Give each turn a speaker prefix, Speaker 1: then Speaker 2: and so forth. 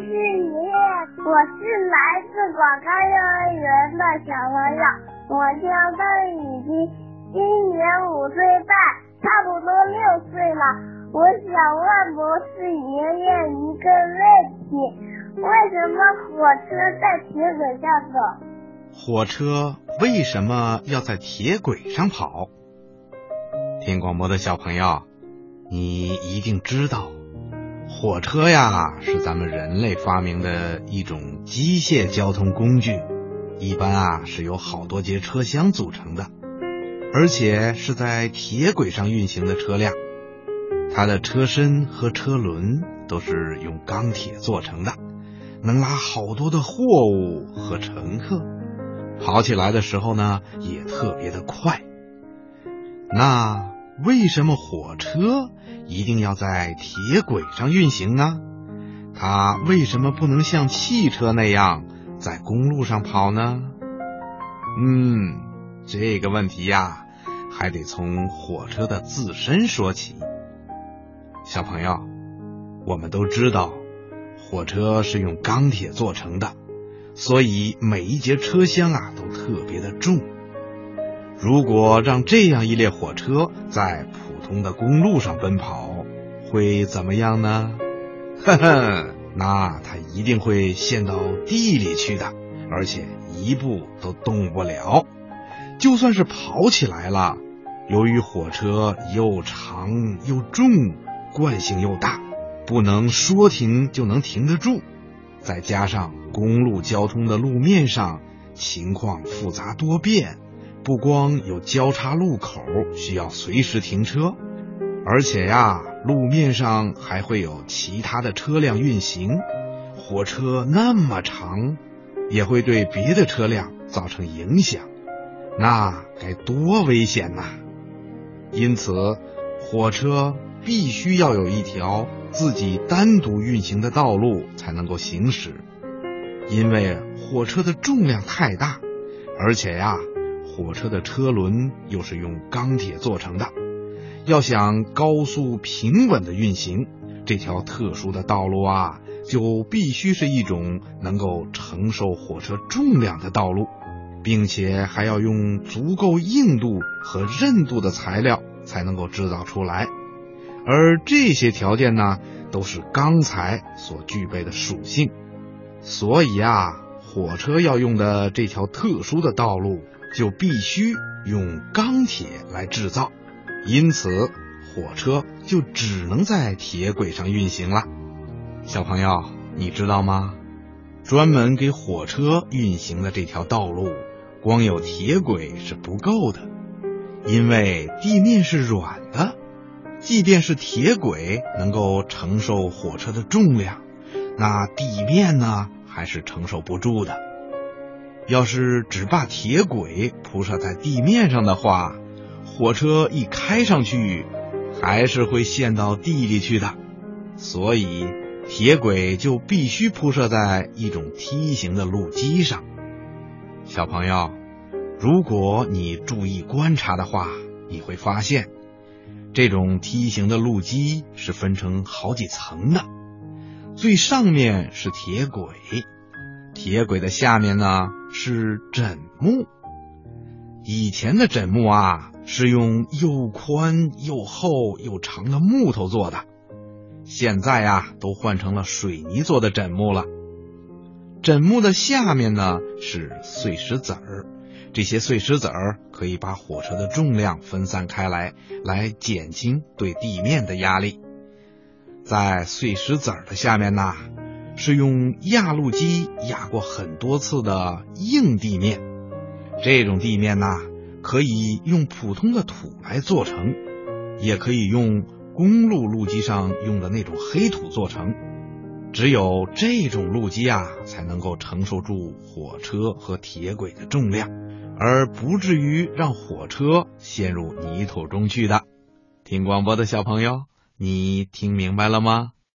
Speaker 1: 是爷爷，我是来自广开幼儿园的小朋友，我叫邓雨欣，今年五岁半，差不多六岁了。我想问博士爷爷一个问题：为什么火车在铁轨上走？
Speaker 2: 火车为什么要在铁轨上跑？听广播的小朋友，你一定知道。火车呀，是咱们人类发明的一种机械交通工具，一般啊是由好多节车厢组成的，而且是在铁轨上运行的车辆。它的车身和车轮都是用钢铁做成的，能拉好多的货物和乘客，跑起来的时候呢也特别的快。那为什么火车？一定要在铁轨上运行呢？它为什么不能像汽车那样在公路上跑呢？嗯，这个问题呀，还得从火车的自身说起。小朋友，我们都知道，火车是用钢铁做成的，所以每一节车厢啊都特别的重。如果让这样一列火车在普通的公路上奔跑，会怎么样呢？呵呵，那它一定会陷到地里去的，而且一步都动不了。就算是跑起来了，由于火车又长又重，惯性又大，不能说停就能停得住。再加上公路交通的路面上情况复杂多变。不光有交叉路口需要随时停车，而且呀，路面上还会有其他的车辆运行。火车那么长，也会对别的车辆造成影响，那该多危险呐！因此，火车必须要有一条自己单独运行的道路才能够行驶，因为火车的重量太大，而且呀。火车的车轮又是用钢铁做成的，要想高速平稳的运行，这条特殊的道路啊，就必须是一种能够承受火车重量的道路，并且还要用足够硬度和韧度的材料才能够制造出来，而这些条件呢，都是钢材所具备的属性，所以啊，火车要用的这条特殊的道路。就必须用钢铁来制造，因此火车就只能在铁轨上运行了。小朋友，你知道吗？专门给火车运行的这条道路，光有铁轨是不够的，因为地面是软的，即便是铁轨能够承受火车的重量，那地面呢还是承受不住的。要是只把铁轨铺设在地面上的话，火车一开上去，还是会陷到地里去的。所以，铁轨就必须铺设在一种梯形的路基上。小朋友，如果你注意观察的话，你会发现，这种梯形的路基是分成好几层的，最上面是铁轨。铁轨的下面呢是枕木，以前的枕木啊是用又宽又厚又长的木头做的，现在呀都换成了水泥做的枕木了。枕木的下面呢是碎石子儿，这些碎石子儿可以把火车的重量分散开来，来减轻对地面的压力。在碎石子儿的下面呢。是用压路机压过很多次的硬地面，这种地面呢，可以用普通的土来做成，也可以用公路路基上用的那种黑土做成。只有这种路基啊，才能够承受住火车和铁轨的重量，而不至于让火车陷入泥土中去的。听广播的小朋友，你听明白了吗？